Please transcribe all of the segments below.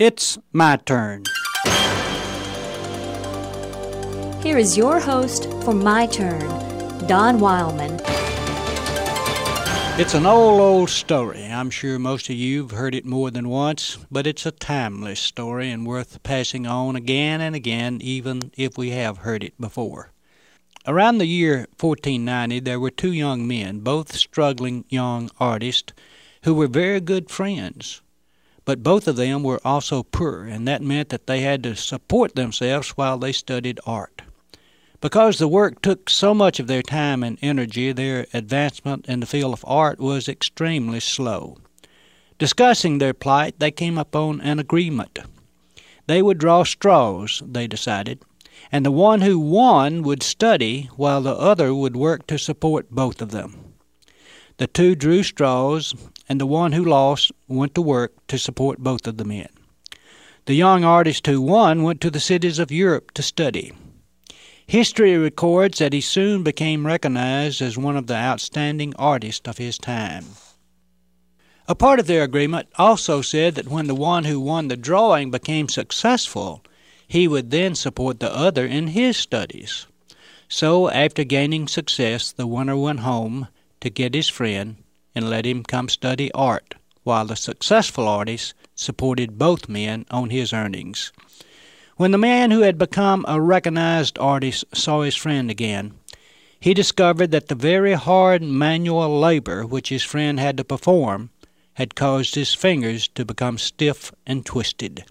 It's my turn. Here is your host for My Turn, Don Wildman. It's an old, old story. I'm sure most of you have heard it more than once, but it's a timeless story and worth passing on again and again, even if we have heard it before. Around the year 1490, there were two young men, both struggling young artists, who were very good friends. But both of them were also poor, and that meant that they had to support themselves while they studied art. Because the work took so much of their time and energy, their advancement in the field of art was extremely slow. Discussing their plight, they came upon an agreement. They would draw straws, they decided, and the one who won would study while the other would work to support both of them. The two drew straws, and the one who lost went to work to support both of the men. The young artist who won went to the cities of Europe to study. History records that he soon became recognized as one of the outstanding artists of his time. A part of their agreement also said that when the one who won the drawing became successful, he would then support the other in his studies. So, after gaining success, the winner went home to get his friend and let him come study art, while the successful artist supported both men on his earnings. When the man who had become a recognized artist saw his friend again, he discovered that the very hard manual labor which his friend had to perform had caused his fingers to become stiff and twisted.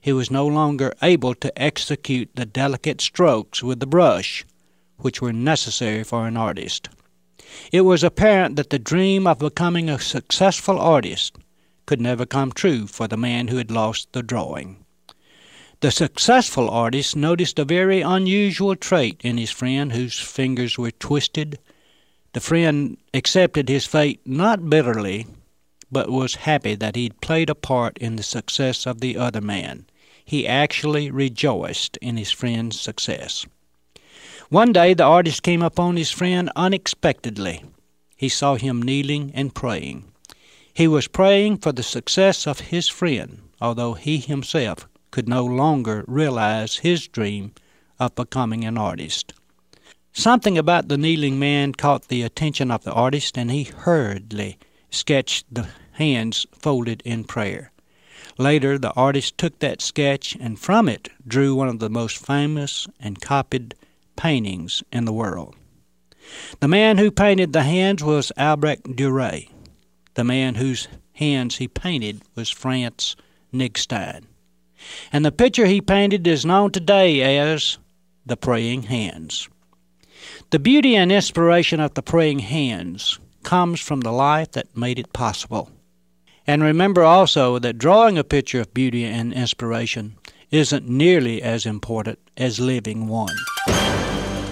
He was no longer able to execute the delicate strokes with the brush which were necessary for an artist. It was apparent that the dream of becoming a successful artist could never come true for the man who had lost the drawing. The successful artist noticed a very unusual trait in his friend whose fingers were twisted. The friend accepted his fate not bitterly, but was happy that he had played a part in the success of the other man. He actually rejoiced in his friend's success. One day the artist came upon his friend unexpectedly. He saw him kneeling and praying. He was praying for the success of his friend, although he himself could no longer realize his dream of becoming an artist. Something about the kneeling man caught the attention of the artist, and he hurriedly sketched the hands folded in prayer. Later, the artist took that sketch and from it drew one of the most famous and copied paintings in the world. The man who painted the hands was Albrecht Dürer. The man whose hands he painted was Franz Knigstein and the picture he painted is known today as the Praying Hands. The beauty and inspiration of the Praying Hands comes from the life that made it possible. And remember also that drawing a picture of beauty and inspiration isn't nearly as important as living one.